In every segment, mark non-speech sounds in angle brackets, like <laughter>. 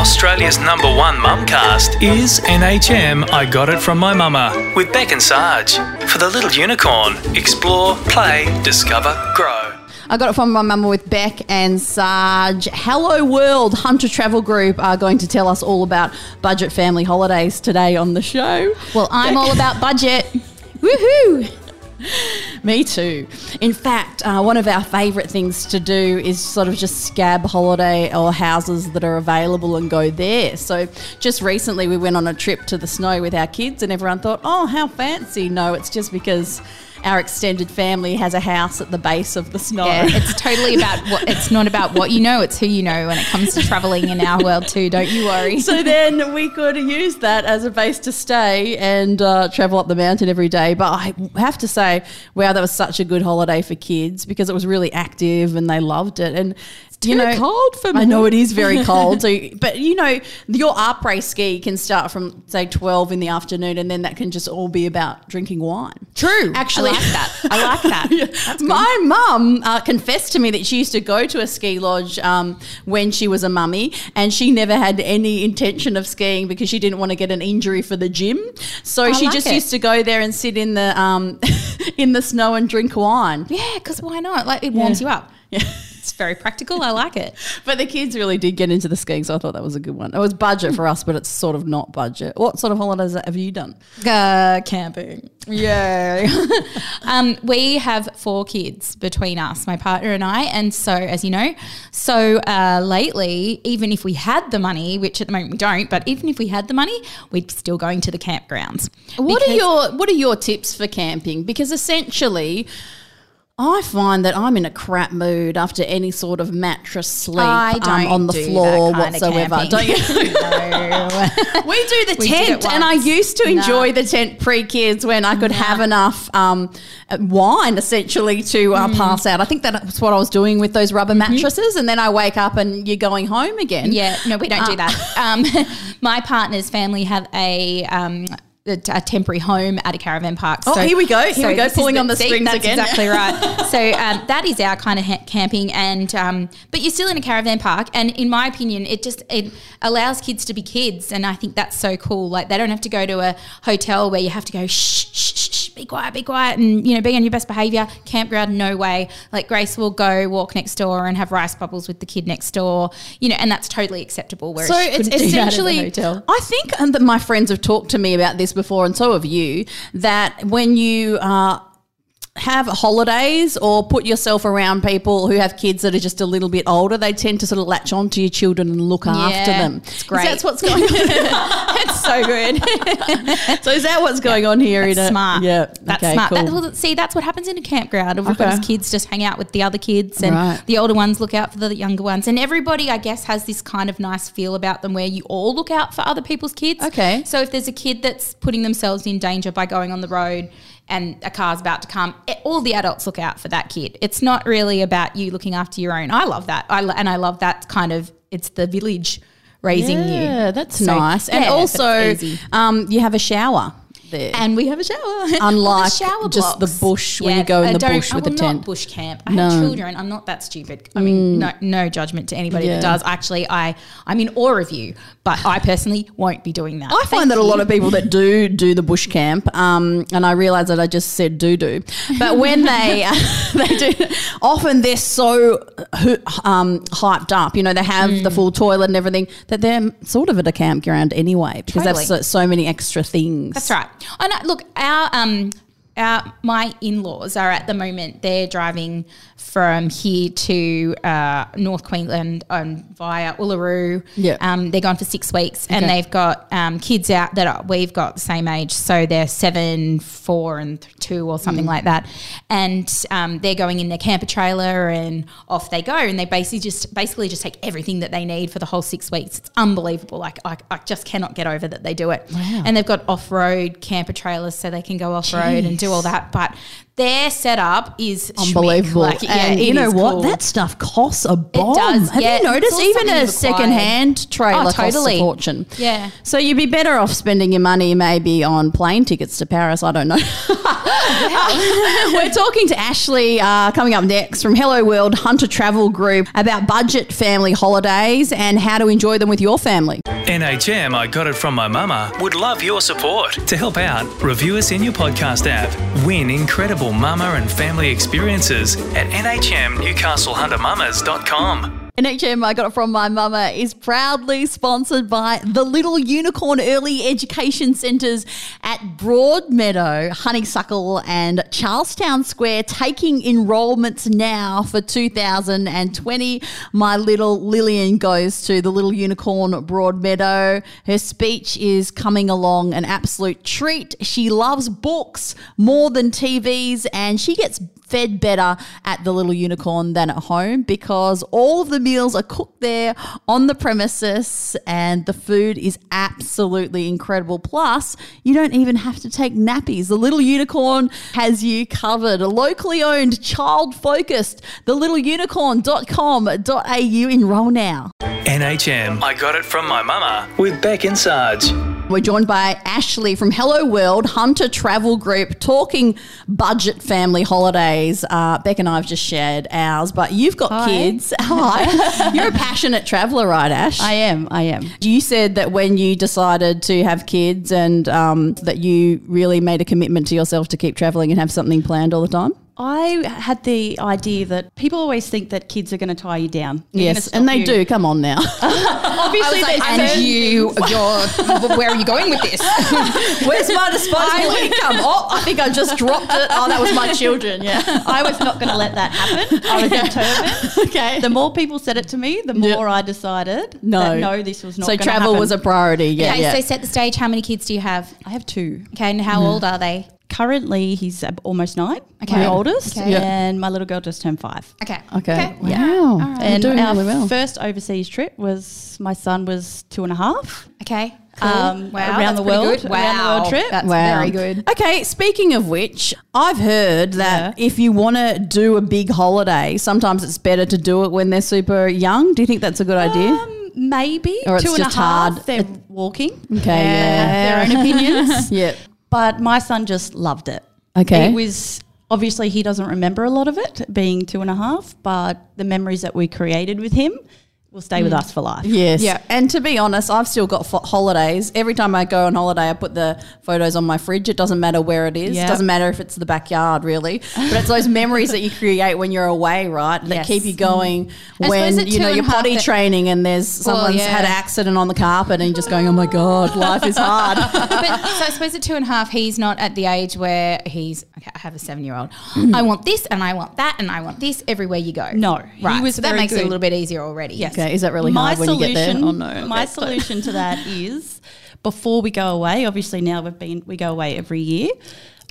Australia's number one mumcast is NHM I Got It From My Mama with Beck and Sarge. For the little unicorn, explore, play, discover, grow. I got it from my mama with Beck and Sarge. Hello World Hunter Travel Group are going to tell us all about budget family holidays today on the show. Well, I'm all about budget. Woohoo! <laughs> Me too. In fact, uh, one of our favourite things to do is sort of just scab holiday or houses that are available and go there. So, just recently we went on a trip to the snow with our kids, and everyone thought, oh, how fancy. No, it's just because our extended family has a house at the base of the snow. Yeah, it's totally about <laughs> what it's not about what you know, it's who you know when it comes to traveling in our world too. Don't you worry. so <laughs> then we could use that as a base to stay and uh, travel up the mountain every day. But I have to say, wow, that was such a good holiday for kids because it was really active and they loved it. And you know, cold for me. I know it is very <laughs> cold. So, but you know, your après ski can start from say twelve in the afternoon, and then that can just all be about drinking wine. True. Actually, I like that. I like that. <laughs> My mum uh, confessed to me that she used to go to a ski lodge um, when she was a mummy, and she never had any intention of skiing because she didn't want to get an injury for the gym. So I she like just it. used to go there and sit in the um, <laughs> in the snow and drink wine. Yeah, because why not? Like it warms you up. Yeah. It's very practical. I like it. <laughs> But the kids really did get into the skiing, so I thought that was a good one. It was budget for us, but it's sort of not budget. What sort of holidays have you done? Uh, camping. Yeah. <laughs> um, we have four kids between us, my partner and I. And so, as you know, so uh, lately, even if we had the money, which at the moment we don't, but even if we had the money, we'd still going to the campgrounds. What are your What are your tips for camping? Because essentially. I find that I'm in a crap mood after any sort of mattress sleep um, on the floor that kind of whatsoever. Don't you? <laughs> No. <laughs> We do the We tent, and I used to enjoy the tent pre kids when I could have enough um, uh, wine essentially to uh, pass out. I think that's what I was doing with those rubber mattresses, and then I wake up and you're going home again. Yeah, no, we don't do that. <laughs> Um, my partner's family have a. A, a temporary home at a caravan park. Oh, here we go. Here we go, pulling on the see, strings that's again. Exactly <laughs> right. so um, that is our kind of ha- camping, and um, but you're still in a caravan park. And in my opinion, it just it allows kids to be kids, and I think that's so cool. Like they don't have to go to a hotel where you have to go shh shh, shh be quiet, be quiet, and you know be on your best behavior. Campground, no way. Like Grace will go walk next door and have rice bubbles with the kid next door, you know, and that's totally acceptable. Whereas So it's couldn't do that at essentially. I think um, that my friends have talked to me about this before, and so have you. That when you uh, have holidays or put yourself around people who have kids that are just a little bit older, they tend to sort of latch on to your children and look after them. it's great. That's what's going on. <laughs> That's so good. <laughs> so is that what's going on here? in a, smart. Yeah, that's okay, smart. Cool. That, well, see, that's what happens in a campground. Everybody's Okay. kids just hang out with the other kids, and Right. the older ones look out for the younger ones. And everybody, I guess, has this kind of nice feel about them where you all look out for other people's kids. Okay. So if there's a kid that's putting themselves in danger by going on the road. And a car's about to come. eh, All the adults look out for that kid. It's not really about you looking after your own. I love that. I lo- and I love that kind of. It's the village raising you. yeah, that's So, nice. And yeah, also, um, you have a shower there. And we have a shower. <laughs> Unlike The shower just the bush when you go in I the bush I with not tent. bush camp. I No. Mm. have children. I'm not that stupid. I mean, no, no judgment to anybody Yeah. that does. Actually, I I'm in awe of you, but I personally won't be doing that. I find that a lot of people that do do the bush camp, um, and I realise that I just said do do, but when they <laughs> <laughs> they do, often they're so um, hyped up. You know, they have Mm. the full toilet and everything that they're sort of at a campground anyway because Totally. that's so, so many extra things. That's right. And look, our um, our my in laws are at the moment they're driving from here to uh, North Queensland um, via Uluru. Yeah. Um, they're gone for six weeks, and they've got um, kids out that are, we've got the same age, so they're seven, four, and th- two, or something like that. And um, they're going in their camper trailer, and off they go. And they basically just basically just take everything that they need for the whole six weeks. It's unbelievable. Like I, I just cannot get over that they do it. Wow. And they've got off road camper trailers, so they can go off road and do all that. But their setup is. Unbelievable. Like, yeah, and you know what? cool. That stuff costs a bomb. does, Have yeah. you noticed? Even a you've second hand trailer Oh, costs a fortune. Yeah. So you'd be better off spending your money maybe on plane tickets to Paris. I don't know. <laughs> We're talking to Ashley uh, coming up next from Hello World Hunter Travel Group about budget family holidays and how to enjoy them with your family. NHM I Got It From My Mama would love your support. To help out, review us in your podcast app. Win incredible mama and family experiences at nhmnewcastlehuntermamas.com. NHM, I got it from my mama, is proudly sponsored by the Little Unicorn Early Education Centres at Broadmeadow, Honeysuckle, and Charlestown Square, taking enrolments now for 2020. My little Lillian goes to the Little Unicorn Broadmeadow. Her speech is coming along an absolute treat. She loves books more than TVs, and she gets fed better at the Little Unicorn than at home because all of the meals are cooked there on the premises and the food is absolutely incredible. Plus, you don't even have to take nappies. The Little Unicorn has you covered. A locally owned, child focused. TheLittleUnicorn.com.au. Enroll now. NHM I Got It From My Mama with Beck and Sarge. We're joined by Ashley from Hello World Hunter Travel Group talking budget family holidays. Uh, Beck and I have just shared ours, but you've got Hi. kids. <laughs> Hi. You're a passionate traveller, right, Ash? I am. I am. You said that when you decided to have kids and um, that you really made a commitment to yourself to keep travelling and have something planned all the time. I had the idea that people always think that kids are going to tie you down. They're yes, and they you. do. Come on now. <laughs> Obviously, like, there's and you, you're, where are you going with this? <laughs> Where's my disposable income? Oh, I think I just dropped it. Oh, that was my children. Yeah. <laughs> I was not going to let that happen. I was determined. okay. The more people said it to me, the Yeah. more I decided No. that no, this was not. so travel happen. was a priority. Yeah. okay, yeah. so set the stage. How many kids do you have? I have two. Okay, and how mm-hmm. old are they? Currently, he's almost nine. Okay. My oldest, Okay. Yeah. and my little girl just turned five. Okay. Okay. Yeah. Wow. You're And doing our really well. first overseas trip was my son was two and a half. Okay. Cool. Um, wow, around the world- good. around the Wow. world trip. That's Wow. very good. Okay, speaking of which, I've heard that Yeah. if you want to do a big holiday, sometimes it's better to do it when they're super young. Do you think that's a good idea? Um, maybe Or it's two and a half. hard. They're walking. Okay, yeah. Have their own opinions. <laughs> Yep. But my son just loved it. Okay. It was obviously he doesn't remember a lot of it being two and a half, but the memories that we created with him will stay with mm. us for life. Yes. Yeah. And to be honest, I've still got fo- holidays. Every time I go on holiday, I put the photos on my fridge. It doesn't matter where it is. Yeah. It doesn't matter if it's the backyard, really. But it's those memories that you create when you're away, right? That Yes. keep you going I when, suppose at you know, two and you're a half potty that- training and there's someone's yeah. had an accident on the carpet and you're just going, oh my God, life is hard. <laughs> but so I suppose at two and a half, he's not at the age where he's. Okay, I have a seven-year-old. I want this, and I want that, and I want this everywhere you go. No, he right. was so that very makes it a good. little bit easier already. Yes. Okay, is that really my hard when you get there? solution, Oh no. My Okay. solution to that is before we go away, obviously now we've been we go away every year.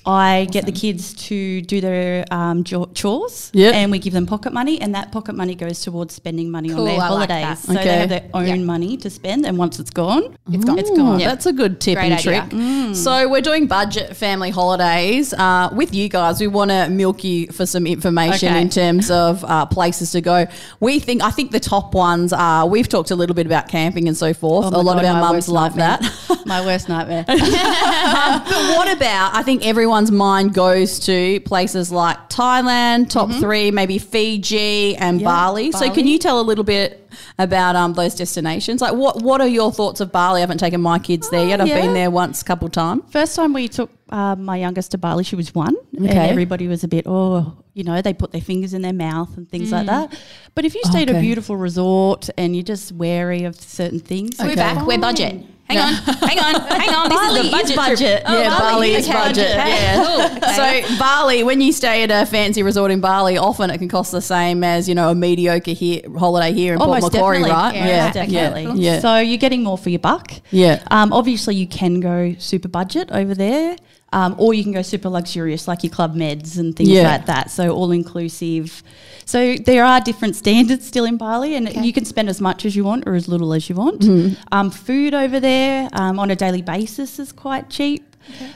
I get the kids to do their um, jo- chores, Yep. and we give them pocket money, and that pocket money goes towards spending money Cool, on their I like holidays. that. So Okay. they have their own Yeah. money to spend, and once it's gone, It's gone. It's gone. Oh, That's a good tip Great and idea. trick. So we're doing budget family holidays uh, with you guys. We want to milk you for some information Okay. in terms of uh, places to go. We think I think the top ones are. We've talked a little bit about camping and so forth. Oh a lot God, of our my mums love nightmare. that. <laughs> my worst nightmare. but what about? I think everyone's mind goes to places like Thailand, top three, maybe Fiji and Yeah, Bali. So can you tell a little bit? About um, those destinations, like what what are your thoughts of Bali? I haven't taken my kids there yet. I've yeah. been there once, a couple times. First time we took uh, my youngest to Bali, she was one, and Okay. everybody was a bit, oh, you know, they put their fingers in their mouth and things like that. But if you stay at a beautiful resort and you're just wary of certain things, So We're back. We're budget. Hang on, <laughs> hang on, hang on. This Bali is is a budget. budget. Trip. Oh, yeah, Bali is okay, budget. okay. Yeah. Cool. <laughs> Okay. So Bali, when you stay at a fancy resort in Bali, often it can cost the same as you know a mediocre here, holiday here in Oh, Port most Macquarie, definitely. right? Yeah, most definitely. Yeah. So you're getting more for your buck. Yeah. Um, obviously, you can go super budget over there, um, or you can go super luxurious, like your Club Meds and things Yeah. like that. So all inclusive. So there are different standards still in Bali, and Okay. you can spend as much as you want or as little as you want. Mm-hmm. Um, food over there um, on a daily basis is quite cheap.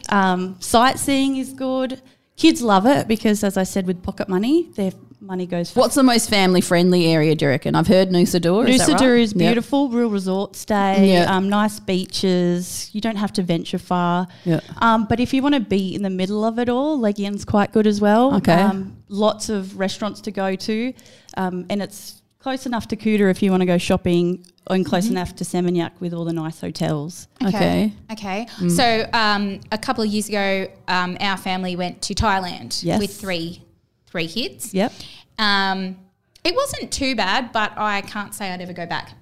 Um, sightseeing is good. Kids love it because, as I said, with pocket money, their money goes. fast. What's the most family friendly area, do you reckon? I've heard Nusa Dua. Is that Nusa right? Dua is Yep. beautiful, real resort stay, Yeah. um, nice beaches. You don't have to venture far. Yeah. Um, but if you want to be in the middle of it all, Legian's quite good as well. Okay. Um, lots of restaurants to go to, um, and it's close enough to Kuta if you want to go shopping, and close Mm-hmm. enough to Seminyak with all the nice hotels. Okay. Okay. Mm. So um, a couple of years ago, um, our family went to Thailand Yes. with three three kids. Yep. Um, it wasn't too bad, but I can't say I'd ever go back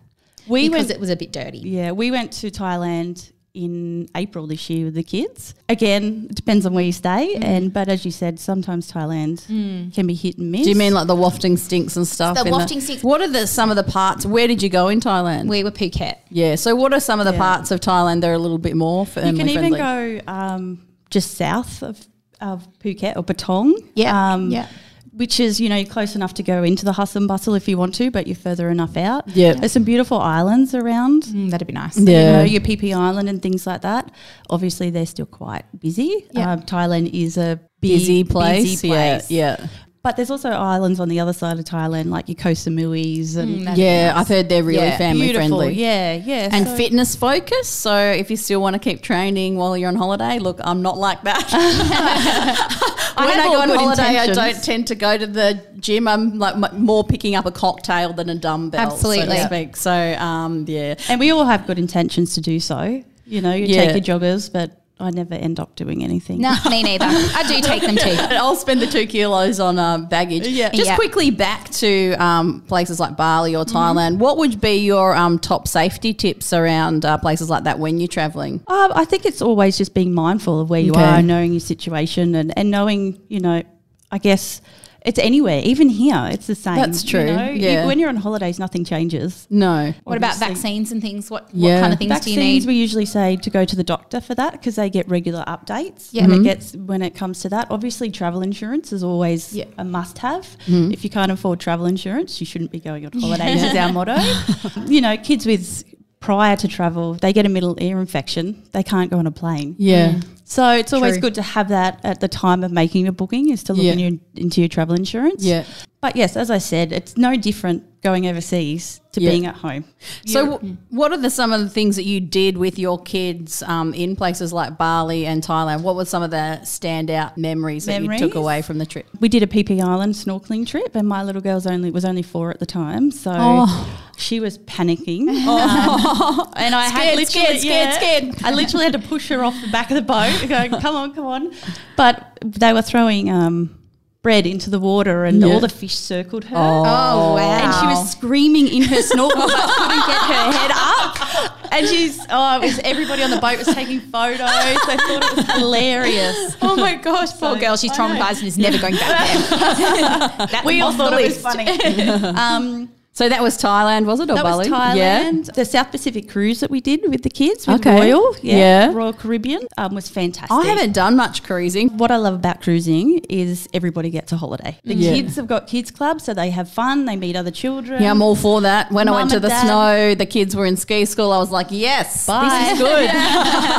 We because went it was a bit dirty. Yeah, we went to Thailand in April this year with the kids. Again, it depends on where you stay, and but as you said, sometimes Thailand can be hit and miss. Do you mean like the wafting stinks and stuff? The in wafting stinks- What are the some of the parts? Where did you go in Thailand? We were Phuket. yeah. So what are some of the Yeah. parts of Thailand that are a little bit more for? you can even friendly? go um, just south of, of Phuket or Patong. Yeah, um, yeah. Which is, you know, you're close enough to go into the hustle and bustle if you want to, but you're further enough out. Yeah. There's some beautiful islands around. Mm, that'd be nice. Yeah. you know, your Phi Phi Island and things like that. Obviously, they're still quite busy. Yeah. Um, Thailand is a big, busy place. busy Yeah. place. Yeah. But there's also islands on the other side of Thailand, like your Koh Samuis and Mm, Yeah. nice. I've heard they're really Yeah. family beautiful. friendly. Yeah, yeah. And so- fitness focus. So if you still want to keep training while you're on holiday, look, I'm not like that. <laughs> <laughs> when have I go on good holiday, I don't tend to go to the gym. I'm like m- more picking up a cocktail than a dumbbell, so Absolutely. to speak. So um, yeah, And we all have good intentions to do so. You know, you Yeah. take your joggers, but I never end up doing anything. No, <laughs> me neither. I do take them too. I'll spend the two kilos on um, baggage. Yeah. Just Yeah. quickly back to um, places like Bali or Thailand. What would be your um, top safety tips around uh, places like that when you're traveling? Um, I think it's always just being mindful of where you Okay. are, knowing your situation, and, and knowing, you know, I guess it's anywhere, even here, it's the same. That's true, You know? yeah. You- when you're on holidays, nothing changes. No. What about Obviously. vaccines and things? What, Yeah. what kind of things Vaccines, do you need? Vaccines, we usually say to go to the doctor for that because they get regular updates. Yeah. When Mm-hmm. it gets when it comes to that, obviously travel insurance is always Yeah. a must-have. Mm-hmm. If you can't afford travel insurance, you shouldn't be going on holidays. is our motto. <laughs> you know, kids with prior to travel, they get a middle ear infection, they can't go on a plane. Yeah. So it's always True. good to have that at the time of making a booking is to look Yeah. in your, into your travel insurance. Yeah. But yes, as I said, it's no different going overseas to Yeah. being at home. So, w- what are the some of the things that you did with your kids um, in places like Bali and Thailand? What were some of the standout memories, that you took away from the trip? we did a Phi Phi Island snorkeling trip, and my little girl's only was only four at the time, so Oh. she was panicking. Um, <laughs> and I had literally, scared, scared, yeah, scared. I literally had to push her off the back of the boat, <laughs> going, "Come on, come on!" But they were throwing um, bread into the water, and Yeah. all the fish circled her. Oh, wow. And she was screaming in her snorkel, but <laughs> couldn't get her head up. And she's, oh, it was everybody on the boat was taking photos. They thought it was hilarious. Oh my gosh, poor So- girl. She's traumatized and is never going back there. <laughs> That's We all thought it was funny. um, So that was Thailand, was it, or that Bali? was Thailand. The South Pacific cruise that we did with the kids with Okay. Royal, yeah, Yeah. Royal Caribbean, um, was fantastic. I haven't done much cruising. What I love about cruising is everybody gets a holiday. The Yeah. kids have got kids clubs, so they have fun. They meet other children. Yeah, I'm all for that. When I went to the dad. snow, the kids were in ski school. I was like, yes, Bye. this is good. <laughs>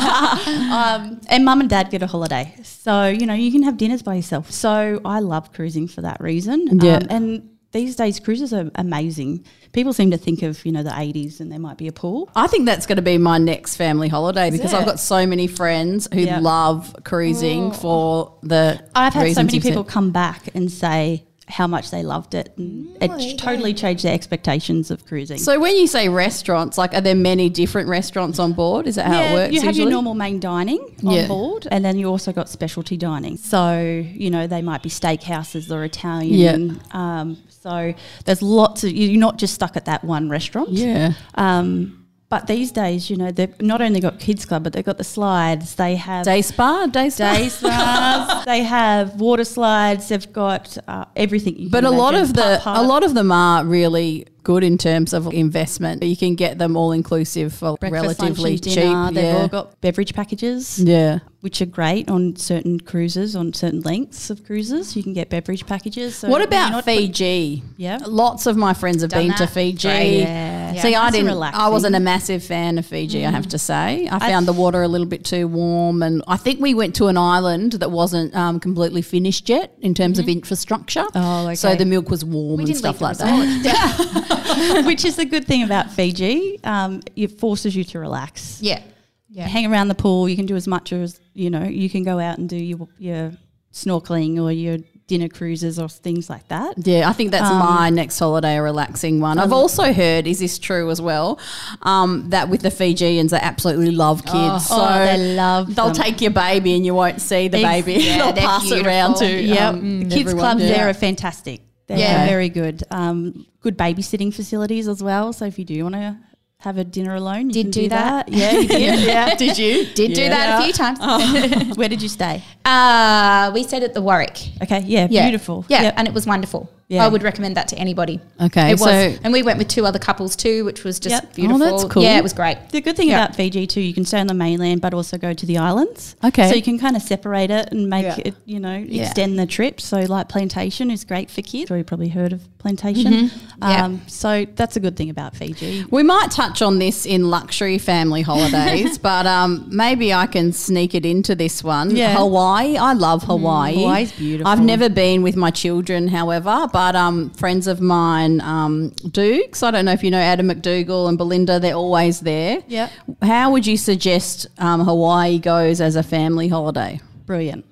um, and mum and dad get a holiday. So, you know, you can have dinners by yourself. So I love cruising for that reason. Yeah. Um, and these days, cruises are amazing. People seem to think of, you know, the 80s and there might be a pool. I think that's going to be my next family holiday because it? I've got so many friends who Yeah. love cruising oh. for the. I've had so many you've said. people come back and say how much they loved it. And it totally changed their expectations of cruising. So when you say restaurants, like, are there many different restaurants on board? Is that how it works? You have usually? your normal main dining on Yeah. board, and then you also got specialty dining. So you know they might be steakhouses or Italian. Um, so there's lots of you're not just stuck at that one restaurant. Yeah. Um, but these days, you know, they've not only got kids club, but they've got the slides. They have Day spa, day spa. day spas. <laughs> they have water slides. They've got uh, everything. You But a lot of the a lot of them are really good in terms of investment. You can get them all inclusive for Breakfast, relatively lunch, cheap. dinner. They've yeah. all got beverage packages. yeah. which are great on certain cruises, on certain lengths of cruises. You can get beverage packages. So What about Fiji? Yeah. Lots of my friends have Done been to. Fiji. Great. Yeah. See, I didn't. I wasn't a massive fan of Fiji. I have to say, I found the water a little bit too warm, and I think we went to an island that wasn't um, completely finished yet in terms of infrastructure. Oh, okay. So the milk was warm and didn't stuff like that. <laughs> <laughs> <laughs> which is the good thing about Fiji. Um, it forces you to relax. Yeah. Yeah. Hang around the pool. You can do as much as you know. You can go out and do your your snorkeling or your dinner cruises or things like that. Yeah, I think that's Um, my next holiday, a relaxing one. I've also heard, is this true as well, um, that with the Fijians, they absolutely love kids. so oh, they love They'll them. take your baby and you won't see the baby. <laughs> Yeah, they'll pass it around to beautiful. Yep. um, the kids clubs Yeah. there are fantastic. They're Yeah. very good. Um, good babysitting facilities as well. So if you do want to have a dinner alone, you Did can do do that. that. Yeah, you did. <laughs> yeah, did you? Did do that a few times. <laughs> Where did you stay? Uh, we stayed at the Warwick. Okay, yeah, Yeah. beautiful. Yeah, Yep. and it was wonderful. Yeah. I would recommend that to anybody. Okay, it was, so- and we went with two other couples too, which was just Yep. Oh, that's cool. Yeah, it was great. The good thing Yeah. about Fiji too, you can stay on the mainland, but also go to the islands. Okay. so you can kind of separate it and make Yeah. it, you know, Yeah. extend the trip. So like plantation is great for kids. Or you probably heard of plantation. Yeah. Um, so that's a good thing about Fiji. We might touch on this in luxury family holidays, <laughs> but um, maybe I can sneak it into this one. Yeah. Hawaii. I love Hawaii. Hawaii's beautiful. I've never been with my children, however, but um, friends of mine um, Dukes. I don't know if you know Adam McDougall and Belinda. They're always there. Yeah. How would you suggest um, Hawaii goes as a family holiday? Brilliant.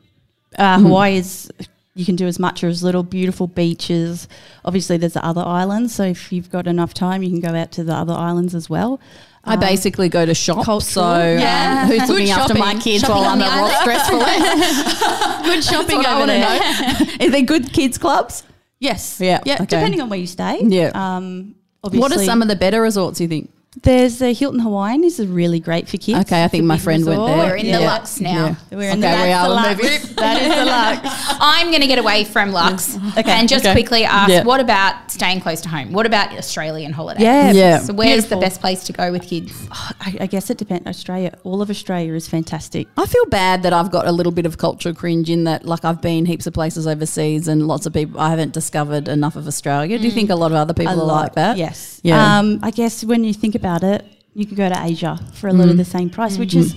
Uh, Hawaii is. You can do as much or as little. Beautiful beaches. Obviously, there's the other islands. So if you've got enough time, you can go out to the other islands as well. I basically go to shop. cultural. So Yeah. um, who's Good looking after my kids Shopping while I'm at Ross island. Dress for Less? <laughs> Good <laughs> shopping That's what I over know. <laughs> Is there good kids clubs? Yes. Yeah, Yeah. okay. Depending on where you stay. Yeah. Um, obviously, What are some of the better resorts you think? There's the Hilton Hawaiian is really great for kids. Okay, I think my big friend went there. We're in the Lux now. We're in Okay, the, we that's are the Lux. moving. <laughs> that is the Lux. I'm going to get away from Lux <laughs> Okay, and just okay. quickly ask, Yeah. what about staying close to home? What about Australian holidays? Yeah. Yeah. So where's Beautiful. the best place to go with kids? <sighs> I, I guess it depends. Australia, all of Australia is fantastic. I feel bad that I've got a little bit of cultural cringe in that, like, I've been heaps of places overseas and lots of people, I haven't discovered enough of Australia. Do you think a lot of other people A are lot, like that? Yes. Yeah. Um, I guess when you think about it, you could go to Asia for a lot of the mm-hmm. same price, which mm-hmm. is,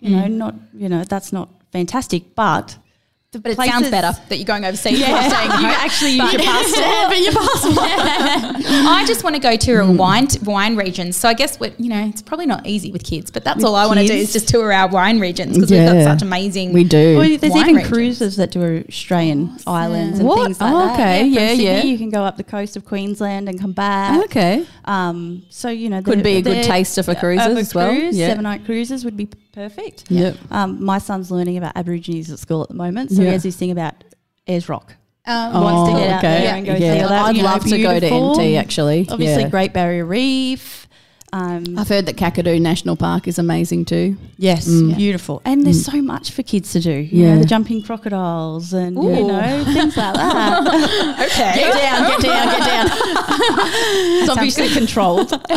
you know, mm. not you know that's not fantastic, but the But it places- sounds better that you're going overseas. Yeah, while staying you home. actually use your passport. but your passport. <laughs> I just want to go to a wine wine regions. So I guess what you know, it's probably not easy with kids, but that's With all I want to do is just tour our wine regions because we've got such amazing. We do. Well, there's Wine even regions. cruises that do Australian islands and What? things like Oh, that. okay. from Yeah, Sydney, yeah. You can go up the coast of Queensland and come back. okay. Um, so you know, Could be a good they're- taster for of a cruises as well. Cruise, Yeah. Seven night cruises would be perfect. Yep. Um, my son's learning about Aborigines at school at the moment, so Yeah. he has this thing about Ayers Rock. Um, Wants to get out okay. there and go Yeah. see all that. I'd you know, love to go to. NT actually. Obviously, Yeah. Great Barrier Reef. Um, I've heard that Kakadu National Park is amazing too. yes, beautiful. And there's so much for kids to do. You Yeah. know, the jumping crocodiles and you know things like that. <laughs> okay. Get down, get down, get down. <laughs> it's obviously controlled. <laughs>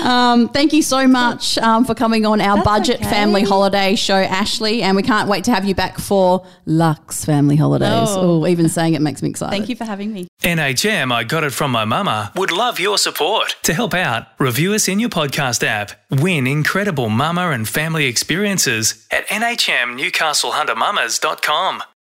Um, thank you so much um, for coming on our That's budget okay. family holiday show, Ashley. And we can't wait to have you back for Lux Family Holidays. Oh. Oh, even saying it makes me excited. Thank you for having me. NHM I Got It From My Mama would love your support. To help out, review us in your podcast app. Win incredible mama and family experiences at nhmnewcastlehuntermamas.com.